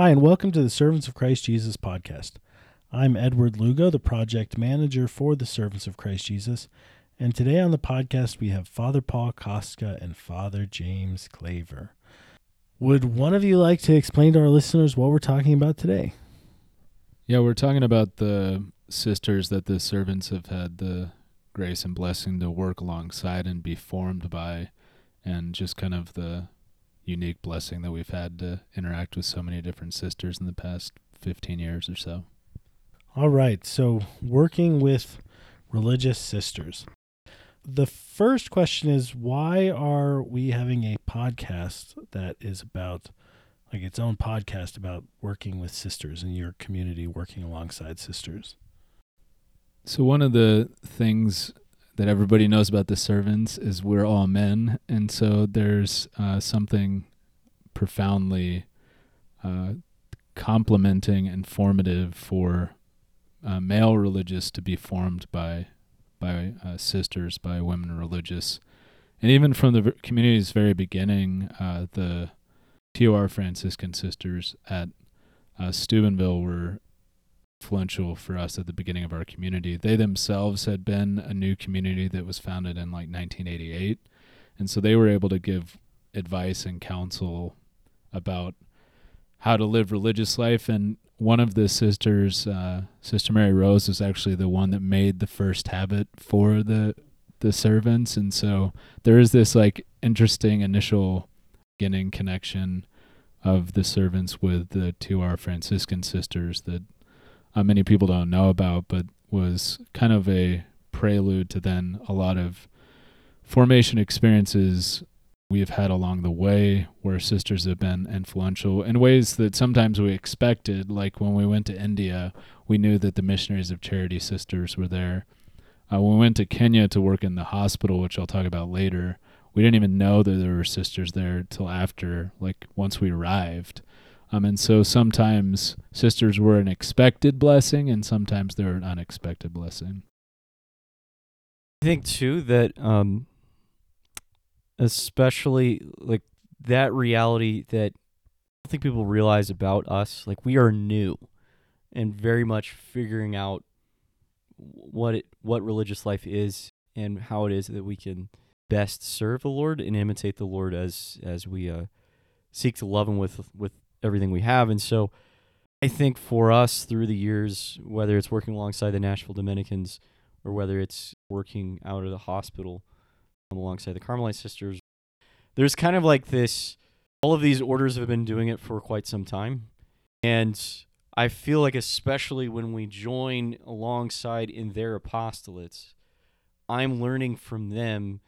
Hi, and welcome to the Servants of Christ Jesus podcast. I'm Edward Lugo, the project manager for the Servants of Christ Jesus, and today on the podcast we have Father Paul Kostka and Father James Claver. Would one of you like to explain to our listeners what we're talking about today? Yeah, we're talking about the sisters that the servants have had the grace and blessing to work alongside and be formed by, and just kind of the unique blessing that we've had to interact with so many different sisters in the past 15 years or so. All right, so working with religious sisters. The first question is why are we having a podcast that is about like its own podcast about working with sisters in your community working alongside sisters? So one of the things that everybody knows about the servants is we're all men, and so there's uh, something profoundly uh, complementing and formative for uh, male religious to be formed by by uh, sisters, by women religious, and even from the community's very beginning, uh, the TOR Franciscan sisters at uh, Steubenville were influential for us at the beginning of our community. They themselves had been a new community that was founded in like 1988. And so they were able to give advice and counsel about how to live religious life. And one of the sisters, uh, Sister Mary Rose, was actually the one that made the first habit for the the servants. And so there is this like interesting initial beginning connection of the servants with the TOR Franciscan sisters that uh, many people don't know about, but was kind of a prelude to then a lot of formation experiences we have had along the way where sisters have been influential in ways that sometimes we expected. Like when we went to India, we knew that the Missionaries of Charity sisters were there. Uh, when we went to Kenya to work in the hospital, which I'll talk about later, we didn't even know that there were sisters there till after, like once we arrived. Um, and so sometimes sisters were an expected blessing, and sometimes they're an unexpected blessing. I think too that um, especially like that reality that I think people realize about us. Like we are new and very much figuring out what it what religious life is and how it is that we can best serve the Lord and imitate the Lord as as we uh, seek to love Him with with everything we have. And so, I think for us through the years, whether it's working alongside the Nashville Dominicans or whether it's working out of the hospital alongside the Carmelite sisters. There's kind of like this all of these orders have been doing it for quite some time. And I feel like especially when we join alongside in their apostolates, I'm learning from them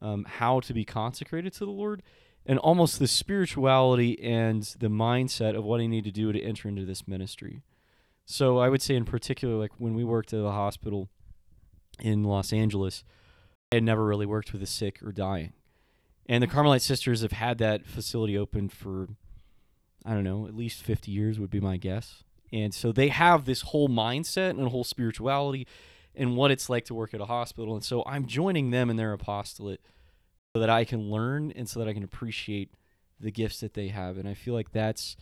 um, how to be consecrated to the Lord and almost the spirituality and the mindset of what I need to do to enter into this ministry. So I would say in particular, like when we worked at the hospital in Los Angeles, I had never really worked with the sick or dying. And the Carmelite sisters have had that facility open for, I don't know, at least 50 years would be my guess. And so they have this whole mindset and whole spirituality and what it's like to work at a hospital. And so I'm joining them in their apostolate that I can learn and so that I can appreciate the gifts that they have. And I feel like that's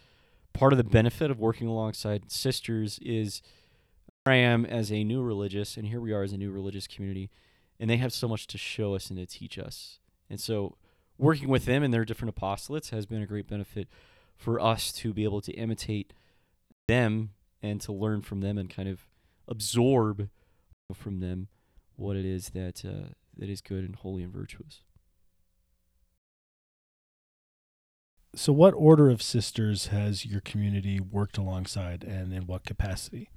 part of the benefit of working alongside sisters is I am as a new religious, and here we are as a new religious community and they have so much to show us and to teach us. And so, working with them and their different apostolates has been a great benefit for us to be able to imitate them and to learn from them and kind of absorb from them what it is that uh, that is good and holy and virtuous. So, what order of sisters has your community worked alongside, and in what capacity?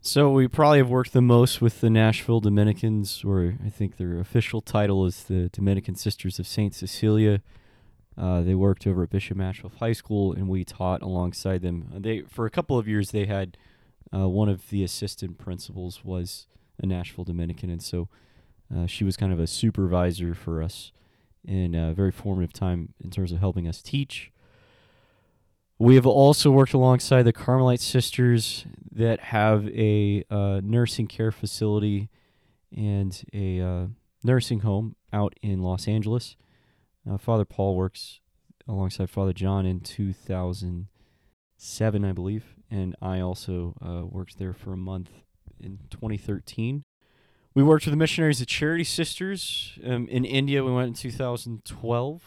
So we probably have worked the most with the Nashville Dominicans, or I think their official title is the Dominican Sisters of Saint Cecilia. Uh, they worked over at Bishop Machebeuf High School, and we taught alongside them. Uh, they for a couple of years they had uh, one of the assistant principals was a Nashville Dominican, and so uh, she was kind of a supervisor for us in a very formative time in terms of helping us teach. We have also worked alongside the Carmelite sisters that have a uh, nursing care facility and a uh, nursing home out in Los Angeles. Uh, Father Paul works alongside Father John in 2007, I believe, and I also uh, worked there for a month in 2013. We worked with the missionaries at Charity Sisters um, in India. We went in 2012,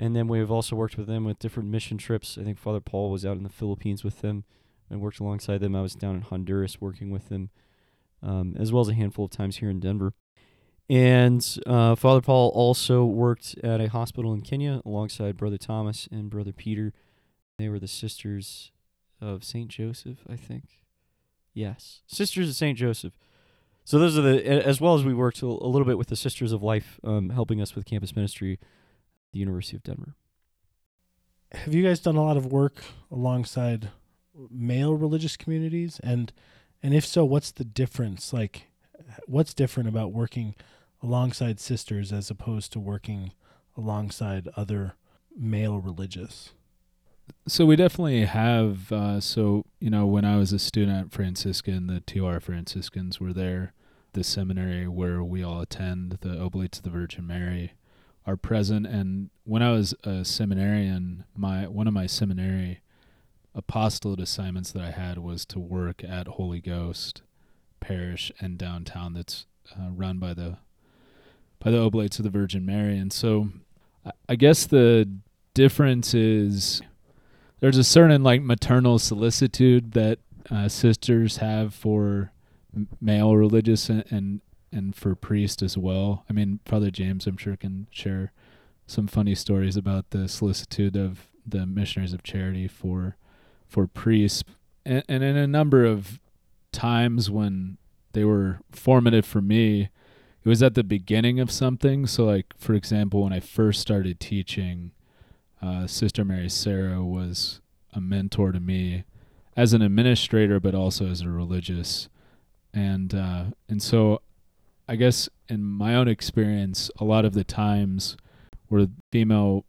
and then we've also worked with them with different mission trips. I think Father Paul was out in the Philippines with them and worked alongside them. I was down in Honduras working with them, um, as well as a handful of times here in Denver. And uh, Father Paul also worked at a hospital in Kenya alongside Brother Thomas and Brother Peter. They were the sisters of St. Joseph, I think. Yes, Sisters of St. Joseph. So those are the, as well as we worked a, little bit with the Sisters of Life, um, helping us with campus ministry, at the University of Denver. Have you guys done a lot of work alongside male religious communities? And and if so, what's the difference? Like, what's different about working alongside sisters as opposed to working alongside other male religious? So we definitely have. Uh, so you know, when I was a student at Franciscan, the TR Franciscans were there. The seminary where we all attend, the Oblates of the Virgin Mary, are present. And when I was a seminarian, my one of my seminary apostolate assignments that I had was to work at Holy Ghost Parish in downtown. That's uh, run by the by the Oblates of the Virgin Mary. And so, I guess the difference is there's a certain like maternal solicitude that uh, sisters have for male religious and, and and for priest as well. I mean, Father James, I'm sure, can share some funny stories about the solicitude of the missionaries of charity for for priests, and, and in a number of times when they were formative for me, it was at the beginning of something. So, like for example, when I first started teaching uh, Sister Mary Sarah was a mentor to me as an administrator, but also as a religious, and uh, and so I guess in my own experience, a lot of the times where female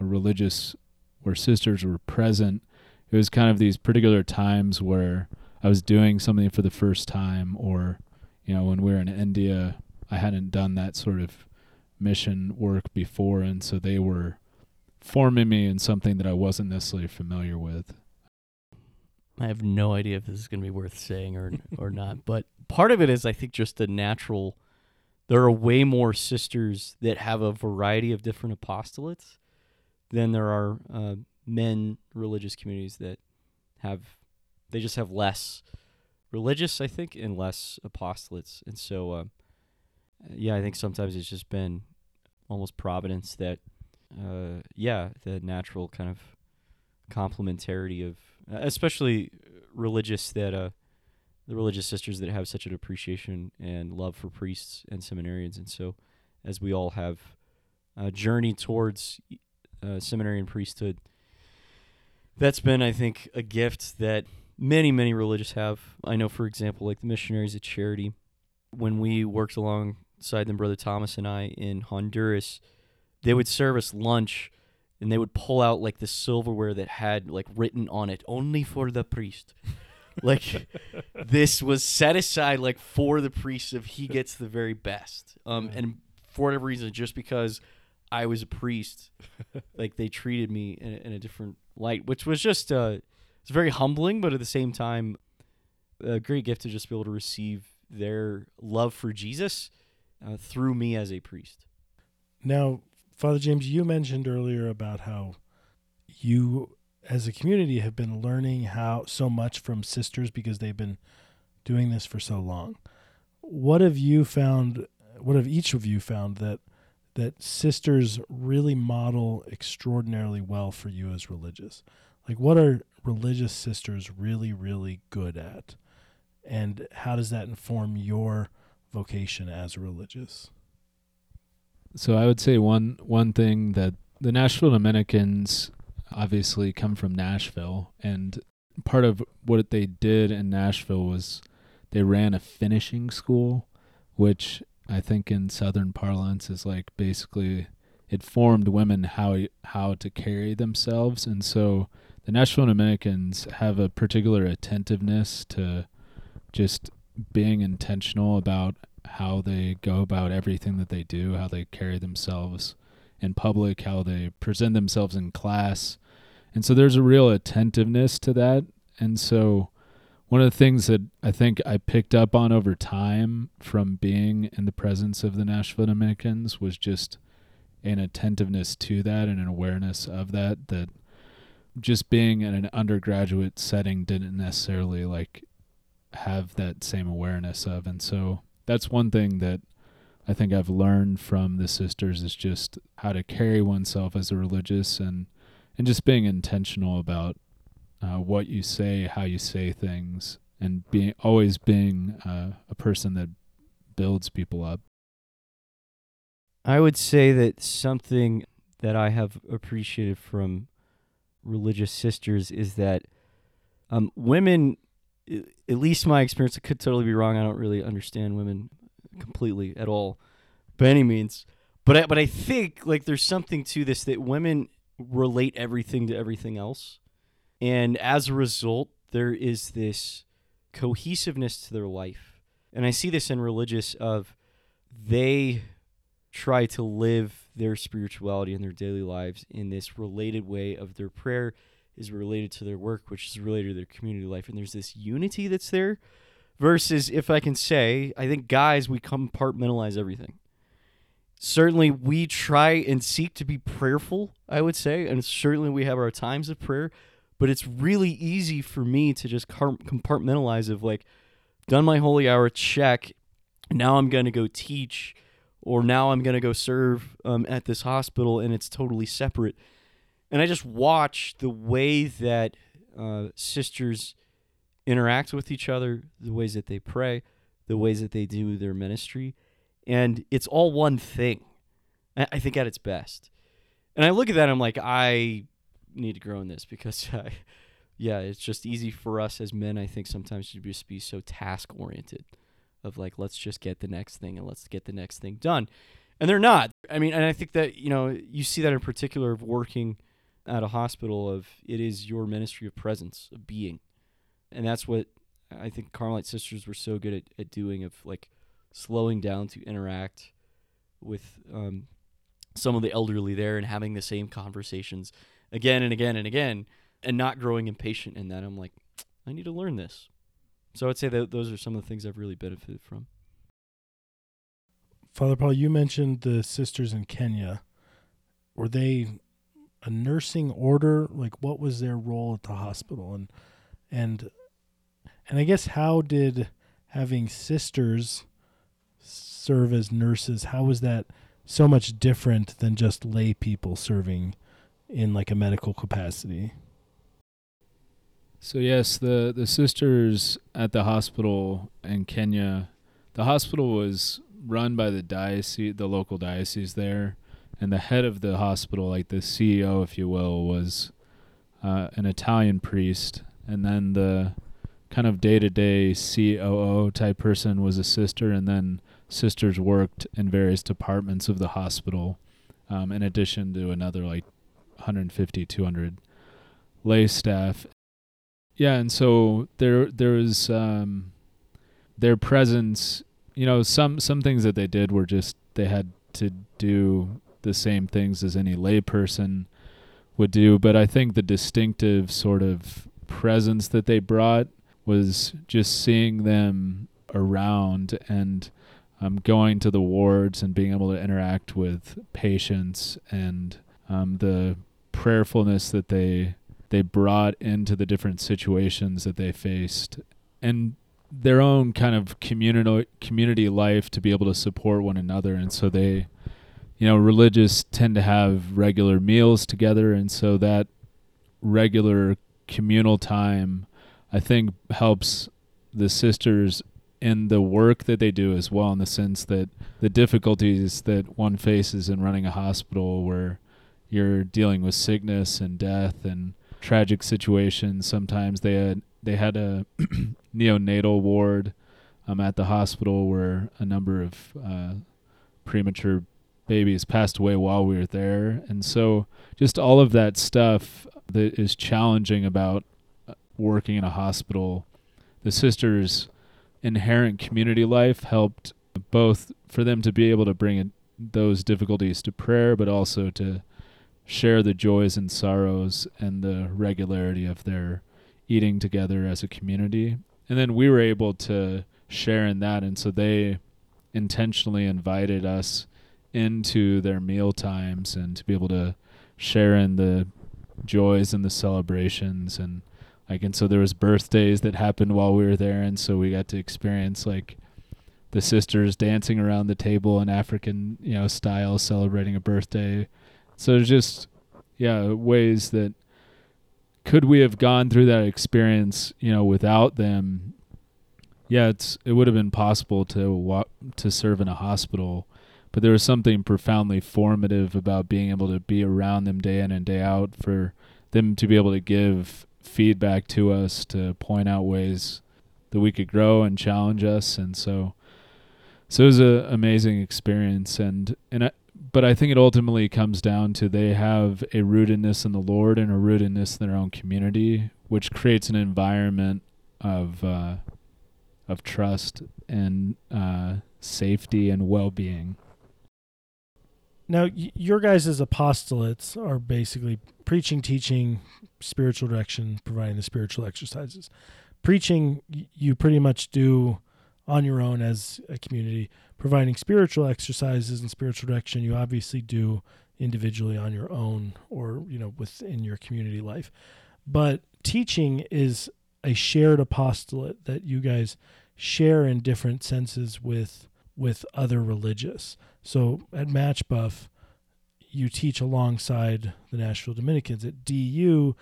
uh, religious, where sisters were present, it was kind of these particular times where I was doing something for the first time, or you know, when we were in India, I hadn't done that sort of mission work before, and so they were forming me in something that I wasn't necessarily familiar with. I have no idea if this is going to be worth saying or or not, but part of it is I think just the natural. There are way more sisters that have a variety of different apostolates than there are uh, men religious communities that have. They just have less religious, I think, and less apostolates, and so uh, yeah, I think sometimes it's just been almost providence that uh, yeah, the natural kind of complementarity of, uh, especially religious that uh, the religious sisters that have such an appreciation and love for priests and seminarians, and so as we all have uh, journeyed towards uh, seminary and priesthood, that's been, I think, a gift that many, many religious have. I know, for example, like the missionaries at Charity, when we worked alongside them, Brother Thomas and I in Honduras they would serve us lunch and they would pull out like the silverware that had like written on it only for the priest. Like this was set aside like for the priest if he gets the very best. Um and for whatever reason just because i was a priest like they treated me in a, in a different light which was just uh it's very humbling but at the same time a great gift to just be able to receive their love for jesus uh, through me as a priest. Now, Father James, you mentioned earlier about how you, as a community, have been learning how so much from sisters because they've been doing this for so long. What have you found? What have each of you found that that sisters really model extraordinarily well for you as religious? Like, what are religious sisters really, really good at, and how does that inform your vocation as a religious? So I would say one one thing that the Nashville Dominicans obviously come from Nashville, and part of what they did in Nashville was they ran a finishing school, which I think in Southern parlance is like basically it formed women how how to carry themselves, and so the Nashville Dominicans have a particular attentiveness to just being intentional about how they go about everything that they do, how they carry themselves in public, how they present themselves in class. And so there's a real attentiveness to that. And so one of the things that I think I picked up on over time from being in the presence of the Nashville Dominicans was just an attentiveness to that and an awareness of that that just being in an undergraduate setting didn't necessarily like have that same awareness of and so that's one thing that I think I've learned from the sisters is just how to carry oneself as a religious and and just being intentional about uh, what you say, how you say things, and being always being uh, a person that builds people up. I would say that something that I have appreciated from religious sisters is that um, women, at least my experience, I could totally be wrong. I don't really understand women completely at all, by any means. But I, but I think like there's something to this that women relate everything to everything else, and as a result, there is this cohesiveness to their life, and I see this in religious of they try to live their spirituality in their daily lives in this related way of their prayer is related to their work, which is related to their community life. And there's this unity that's there. Versus, if I can say, I think guys, we compartmentalize everything. Certainly, we try and seek to be prayerful, I would say, and certainly we have our times of prayer, but it's really easy for me to just compartmentalize of like, done my holy hour, check. Now I'm going to go teach or now I'm going to go serve um, at this hospital and it's totally separate. And I just watch the way that uh, sisters interact with each other, the ways that they pray, the ways that they do their ministry. And it's all one thing, I think, at its best. And I look at that and I'm like, I need to grow in this because, I, yeah, it's just easy for us as men, I think, sometimes to just be so task oriented of like let's just get the next thing and let's get the next thing done and they're not i mean and i think that you know you see that in particular of working at a hospital of it is your ministry of presence of being and that's what i think carmelite sisters were so good at, at doing of like slowing down to interact with um, some of the elderly there and having the same conversations again and again and again and not growing impatient in that i'm like i need to learn this so I'd say that those are some of the things I've really benefited from. Father Paul, you mentioned the sisters in Kenya. Were they a nursing order? Like, what was their role at the hospital? And and and I guess how did having sisters serve as nurses? How was that so much different than just lay people serving in like a medical capacity? So yes, the the sisters at the hospital in Kenya, the hospital was run by the diocese, the local diocese there, and the head of the hospital, like the CEO, if you will, was uh, an Italian priest, and then the kind of day to day COO type person was a sister, and then sisters worked in various departments of the hospital, um, in addition to another like 150, 200 lay staff. Yeah, and so there there was um, their presence. You know, some some things that they did were just they had to do the same things as any layperson would do, but I think the distinctive sort of presence that they brought was just seeing them around and um, going to the wards and being able to interact with patients and um, the prayerfulness that they they brought into the different situations that they faced and their own kind of community community life to be able to support one another. And so they you know religious tend to have regular meals together and so that regular communal time i think helps the sisters in the work that they do as well in the sense that the difficulties that one faces in running a hospital where you're dealing with sickness and death and tragic situations. Sometimes they had they had a neonatal ward um, at the hospital where a number of uh, premature babies passed away while we were there, and so just all of that stuff that is challenging about uh, working in a hospital. The sisters' inherent community life helped both for them to be able to bring those difficulties to prayer, but also to share the joys and sorrows and the regularity of their eating together as a community. And then we were able to share in that. And so they intentionally invited us into their meal times and to be able to share in the joys and the celebrations and like and so there was birthdays that happened while we were there and so we got to experience like the sisters dancing around the table in African, you know, style celebrating a birthday. So just yeah, ways that could we have gone through that experience, you know, without them? Yeah, it's it would have been possible to walk to serve in a hospital, but there was something profoundly formative about being able to be around them day in and day out for them to be able to give feedback to us to point out ways that we could grow and challenge us and so so it was an amazing experience and and I, but I think it ultimately comes down to they have a rootedness in the Lord and a rootedness in their own community, which creates an environment of uh, of trust and uh, safety and well being. Now, your guys' apostolates are basically preaching, teaching, spiritual direction, providing the spiritual exercises. Preaching, you pretty much do on your own as a community providing spiritual exercises and spiritual direction you obviously do individually on your own or you know within your community life but teaching is a shared apostolate that you guys share in different senses with with other religious so at Machebeuf, you teach alongside the nashville dominicans at du you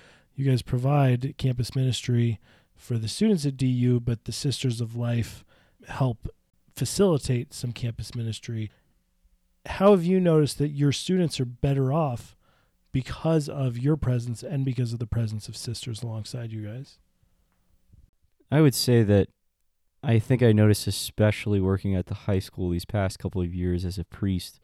guys provide campus ministry for the students at du but the sisters of life help facilitate some campus ministry. How have you noticed that your students are better off because of your presence and because of the presence of sisters alongside you guys? I would say that I think I noticed, especially working at the high school these past couple of years as a priest,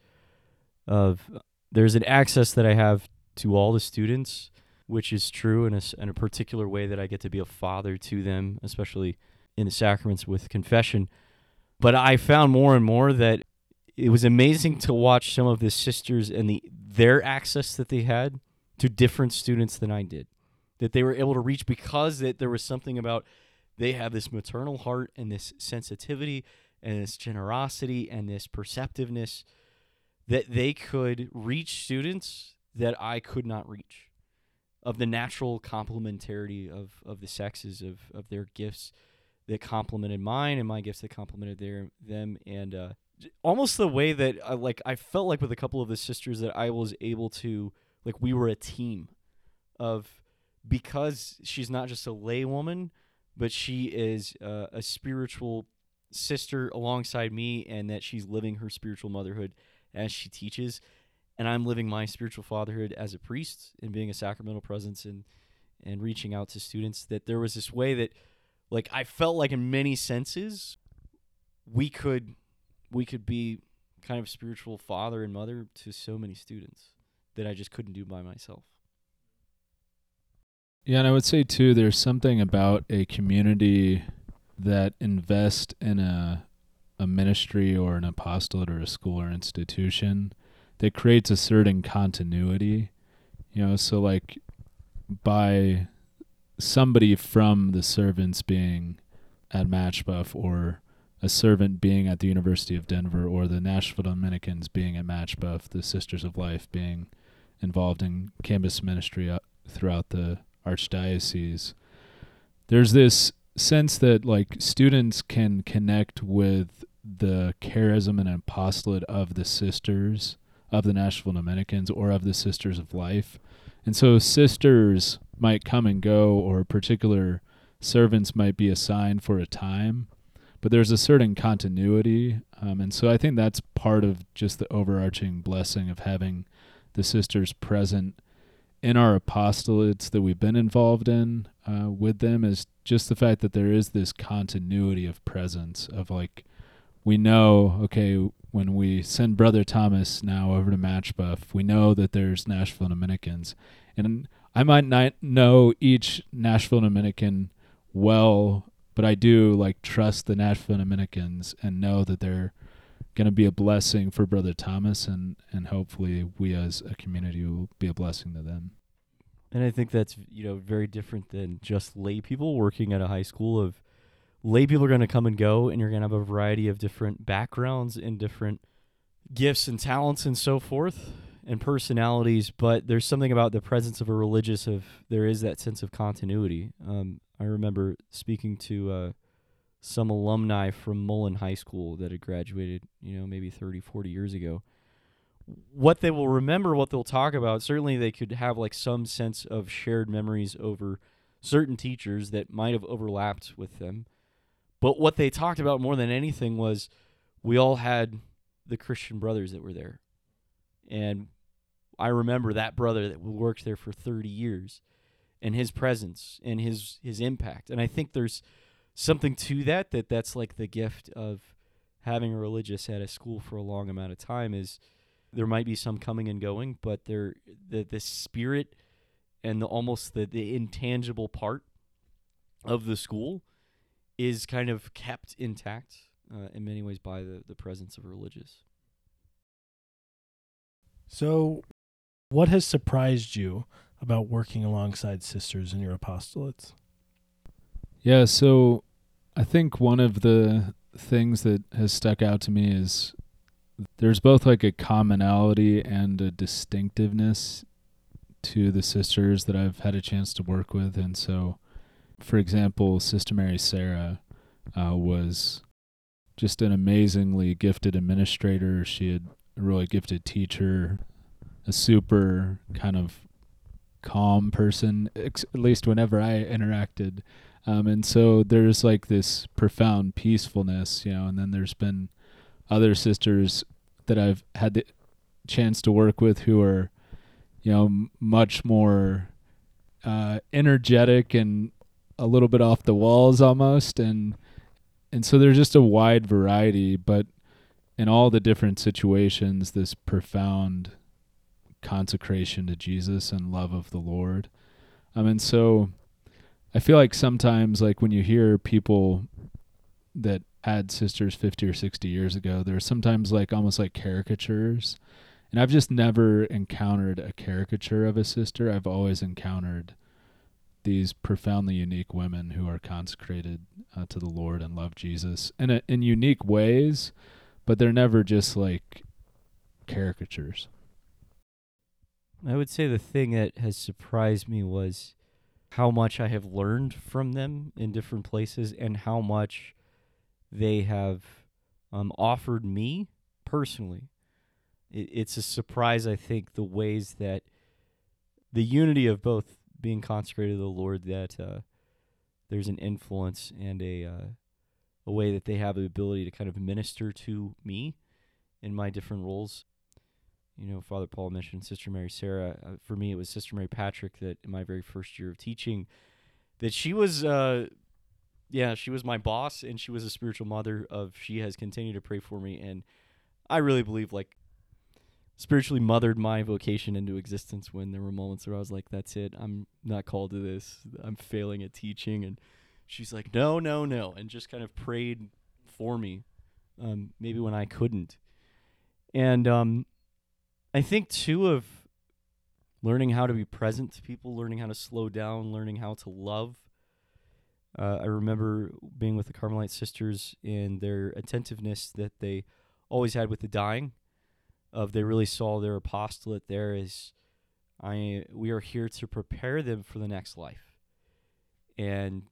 of there's an access that I have to all the students, which is true in a, in a particular way that I get to be a father to them, especially in the sacraments with confession. But I found more and more that it was amazing to watch some of the sisters and the their access that they had to different students than I did. That they were able to reach because that there was something about they have this maternal heart and this sensitivity and this generosity and this perceptiveness that they could reach students that I could not reach of the natural complementarity of, of the sexes of, of their gifts that complemented mine and my gifts that complemented their them. And uh, almost the way that I, like I felt like with a couple of the sisters that I was able to like we were a team of because she's not just a lay woman but she is uh, a spiritual sister alongside me and that she's living her spiritual motherhood as she teaches and I'm living my spiritual fatherhood as a priest and being a sacramental presence and and reaching out to students that there was this way that like I felt like in many senses we could we could be kind of spiritual father and mother to so many students that I just couldn't do by myself. Yeah, and I would say too there's something about a community that invest in a a ministry or an apostolate or a school or institution that creates a certain continuity. You know, so like by somebody from the servants being at Machebeuf or a servant being at the University of Denver or the Nashville Dominicans being at Machebeuf, the Sisters of Life being involved in campus ministry uh, throughout the archdiocese. There's this sense that like students can connect with the charism and apostolate of the sisters of the Nashville Dominicans or of the Sisters of Life. And so sisters might come and go, or particular servants might be assigned for a time, but there's a certain continuity. Um, and so I think that's part of just the overarching blessing of having the sisters present in our apostolates that we've been involved in uh, with them is just the fact that there is this continuity of presence of like we know okay when we send brother thomas now over to Machebeuf we know that there's nashville dominicans. And I might not know each Nashville Dominican well, but I do like trust the Nashville Dominicans and know that they're going to be a blessing for Brother Thomas, and and hopefully we as a community will be a blessing to them. And I think that's you know very different than just lay people working at a high school. Of lay people are going to come and go, and you're going to have a variety of different backgrounds and different gifts and talents and so forth and personalities. But there's something about the presence of a religious of there is that sense of continuity. Um, I remember speaking to uh, some alumni from Mullen High School that had graduated, you know, maybe 30, 40 years ago what they will remember, what they'll talk about, certainly they could have like some sense of shared memories over certain teachers that might have overlapped with them. But what they talked about more than anything was we all had the Christian brothers that were there. And I remember that brother that worked there for 30 years and his presence and his his impact. And I think there's something to that that that's like the gift of having a religious at a school for a long amount of time is there might be some coming and going, but there the the spirit and the almost the, the intangible part of the school is kind of kept intact uh, in many ways by the, the presence of religious. So, what has surprised you about working alongside sisters in your apostolates? Yeah, so I think one of the things that has stuck out to me is there's both like a commonality and a distinctiveness to the sisters that I've had a chance to work with. And so, for example, Sister Mary Sarah uh, was just an amazingly gifted administrator. She had a really gifted teacher, a super kind of calm person, ex- at least whenever I interacted. Um, and so there's like this profound peacefulness, you know, and then there's been other sisters that I've had the chance to work with who are, you know, m- much more uh, energetic and a little bit off the walls almost, and and so there's just a wide variety, but in all the different situations, this profound consecration to Jesus and love of the Lord. Um, and so I feel like sometimes, like when you hear people that had sisters 50 or 60 years ago, there's sometimes like almost like caricatures. And I've just never encountered a caricature of a sister. I've always encountered these profoundly unique women who are consecrated uh, to the Lord and love Jesus in a, in unique ways, but they're never just like caricatures. I would say the thing that has surprised me was how much I have learned from them in different places and how much they have um, offered me personally. It, it's a surprise, I think, the ways that the unity of both being consecrated to the Lord, that uh, there's an influence and a uh, a way that they have the ability to kind of minister to me in my different roles. You know, Father Paul mentioned Sister Mary Sarah. Uh, for me, it was Sister Mary Patrick that in my very first year of teaching, that she was uh, yeah, she was my boss and she was a spiritual mother of she has continued to pray for me and I really believe like spiritually mothered my vocation into existence when there were moments where I was like that's it. I'm not called to this. I'm failing at teaching and she's like no, no, no and just kind of prayed for me um maybe when I couldn't. And um I think too of learning how to be present to people, learning how to slow down, learning how to love uh, I remember being with the Carmelite sisters and their attentiveness that they always had with the dying. Of they really saw their apostolate there as I we are here to prepare them for the next life. And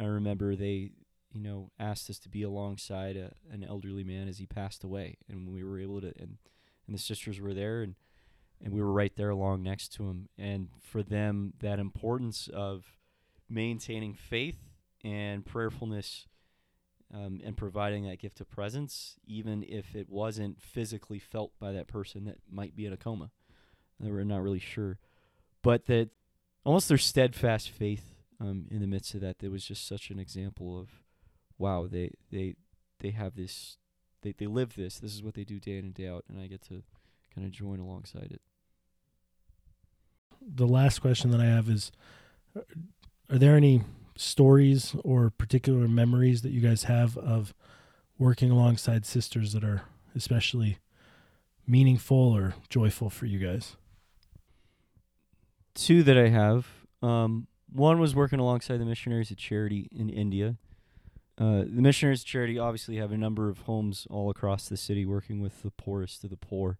I remember they, you know, asked us to be alongside a, an elderly man as he passed away, and we were able to, and and the sisters were there, and and we were right there along next to him. And for them, that importance of maintaining faith and prayerfulness um, and providing that gift of presence, even if it wasn't physically felt by that person that might be in a coma. We're not really sure. But that almost their steadfast faith um, in the midst of that, there was just such an example of, wow, they, they, they have this, they, they live this. This is what they do day in and day out. And I get to kind of join alongside it. The last question that I have is Are there any stories or particular memories that you guys have of working alongside sisters that are especially meaningful or joyful for you guys? Two that I have. Um, one was working alongside the missionaries at charity in India. Uh, the missionaries charity obviously have a number of homes all across the city working with the poorest of the poor.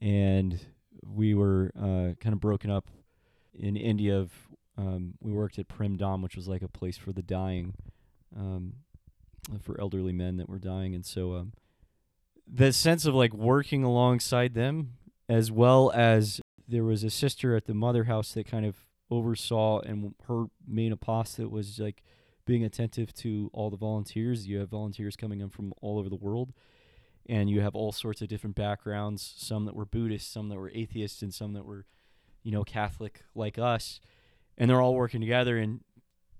And we were uh, kind of broken up in India. Of, um, we worked at Prem Dham, which was like a place for the dying, um, for elderly men that were dying. And so um, the sense of like working alongside them, as well as there was a sister at the mother house that kind of oversaw, and her main apostolate was like being attentive to all the volunteers. You have volunteers coming in from all over the world, and you have all sorts of different backgrounds. Some that were Buddhist, some that were atheists, and some that were, you know, Catholic like us, and they're all working together. And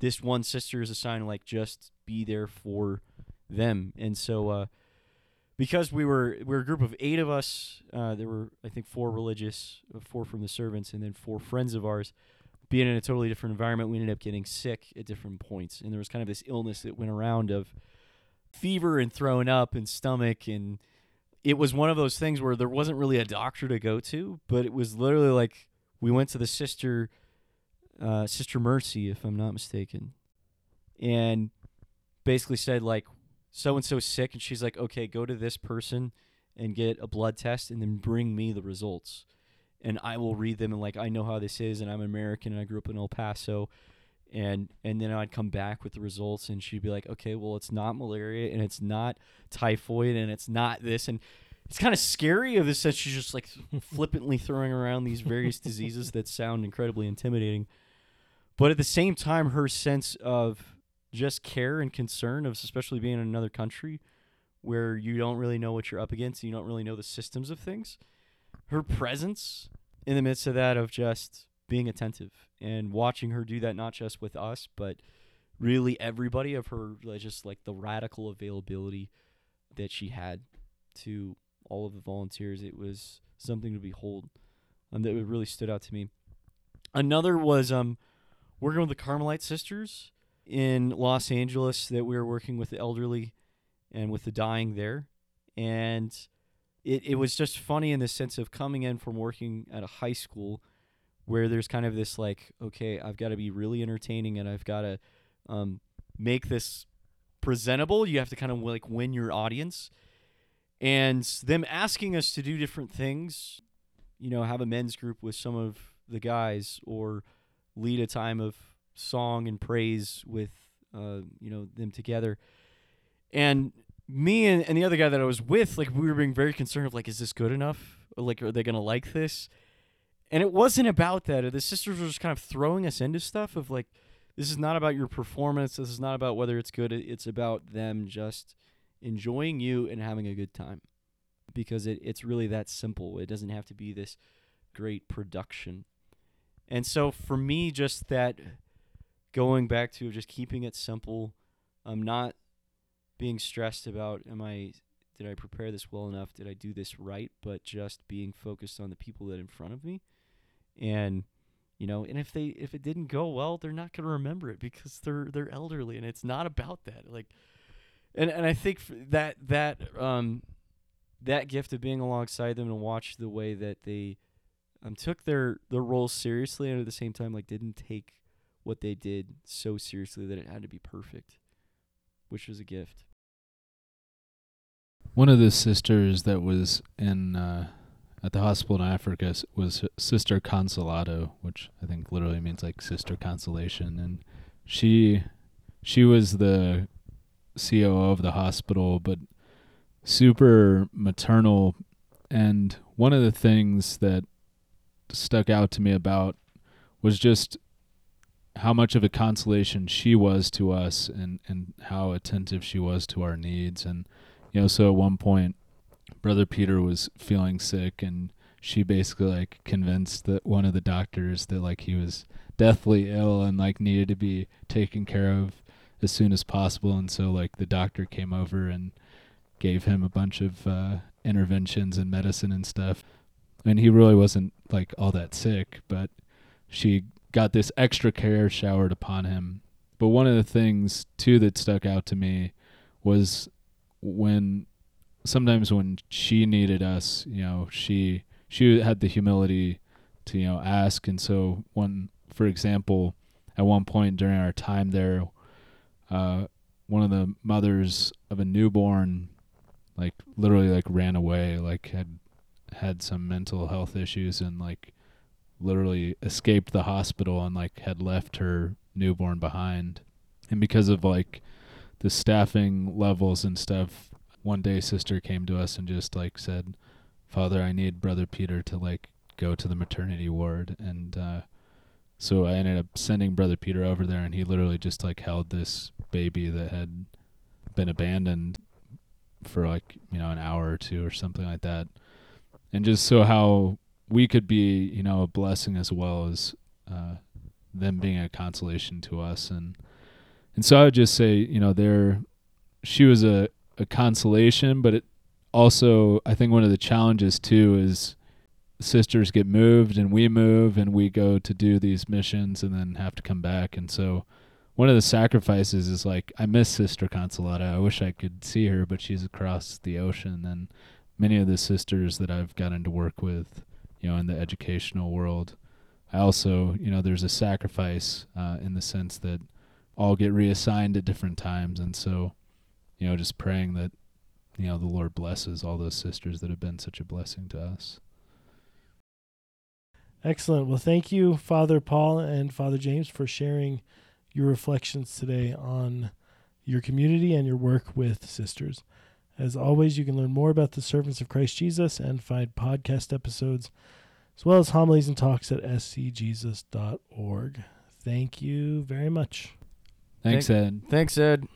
this one sister is assigned like just be there for them, and so. uh because we were we were a group of eight of us. Uh, there were I think four religious, uh, four from the servants, and then four friends of ours. Being in a totally different environment, we ended up getting sick at different points, and there was kind of this illness that went around of fever and throwing up and stomach, and it was one of those things where there wasn't really a doctor to go to, but it was literally like we went to the sister, uh, Sister Mercy, if I'm not mistaken, and basically said like so and so sick. And she's like okay go to this person and get a blood test and then bring me the results and i will read them and like i know how this is and i'm american and i grew up in el paso and and then i'd come back with the results and she'd be like okay well it's not malaria and it's not typhoid and it's not this and it's kind of scary of this that she's just like flippantly throwing around these various diseases that sound incredibly intimidating but at the same time her sense of just care and concern of especially being in another country where you don't really know what you're up against, you don't really know the systems of things. Her presence in the midst of that of just being attentive and watching her do that not just with us, but really everybody of her just like the radical availability that she had to all of the volunteers. It was something to behold. and that really stood out to me. Another was um working with the Carmelite sisters in Los Angeles that we were working with the elderly and with the dying there. And it, it was just funny in the sense of coming in from working at a high school where there's kind of this like, okay, I've got to be really entertaining and I've got to um, make this presentable. You have to kind of like win your audience. And them asking us to do different things, you know, have a men's group with some of the guys or lead a time of song and praise with uh, you know them together and me and, and the other guy that i was with like we were being very concerned of like is this good enough? Or, like are they gonna like this? And it wasn't about that. The sisters were just kind of throwing us into stuff of like this is not about your performance. This is not about whether it's good. It's about them just enjoying you and having a good time. Because it, it's really that simple. It doesn't have to be this great production. And so for me just that going back to just keeping it simple. I'm not being stressed about am I did I prepare this well enough? Did I do this right? But just being focused on the people that in front of me. And you know, and if they if it didn't go well, they're not going to remember it because they're they're elderly and it's not about that. Like and and I think that that um that gift of being alongside them and watch the way that they um took their their roles seriously and at the same time like didn't take what they did so seriously that it had to be perfect, which was a gift. One of the sisters that was in uh, at the hospital in Africa was Sister Consolado, which I think literally means like sister consolation, and she she was the COO of the hospital, but super maternal. And one of the things that stuck out to me about was just how much of a consolation she was to us and and how attentive she was to our needs and you know so at one point brother peter was feeling sick and she basically like convinced that one of the doctors that like he was deathly ill and like needed to be taken care of as soon as possible and so like the doctor came over and gave him a bunch of uh, interventions and medicine and stuff and he really wasn't like all that sick but she got this extra care showered upon him. But one of the things too that stuck out to me was when sometimes when she needed us, you know, she she had the humility to you know ask, and so one, for example, at one point during our time there, uh, one of the mothers of a newborn, like literally like ran away, like had had some mental health issues and like literally escaped the hospital and like had left her newborn behind. And because of like the staffing levels and stuff. One day sister came to us and just like said father i need brother peter to like go to the maternity ward. And uh so i ended up sending brother peter over there and he literally just like held this baby that had been abandoned for like you know an hour or two or something like that. And just so how we could be you know a blessing as well as uh them being a consolation to us. And and so I would just say, you know, there she was a, a consolation, but it also I think one of the challenges too is sisters get moved and we move and we go to do these missions and then have to come back and so one of the sacrifices is like I miss Sister Consolata. I wish I could see her, but she's across the ocean and many of the sisters that I've gotten to work with, you know, in the educational world. I also, you know, there's a sacrifice uh, in the sense that all get reassigned at different times and so you know just praying that you know the lord blesses all those sisters that have been such a blessing to us Excellent. Well, thank you, Father Paul and Father James, for sharing your reflections today on your community and your work with sisters. As always, you can learn more about the servants of Christ Jesus and find podcast episodes, as well as homilies and talks at scjesus.org. Thank you very much. Thanks ed Thanks, Ed.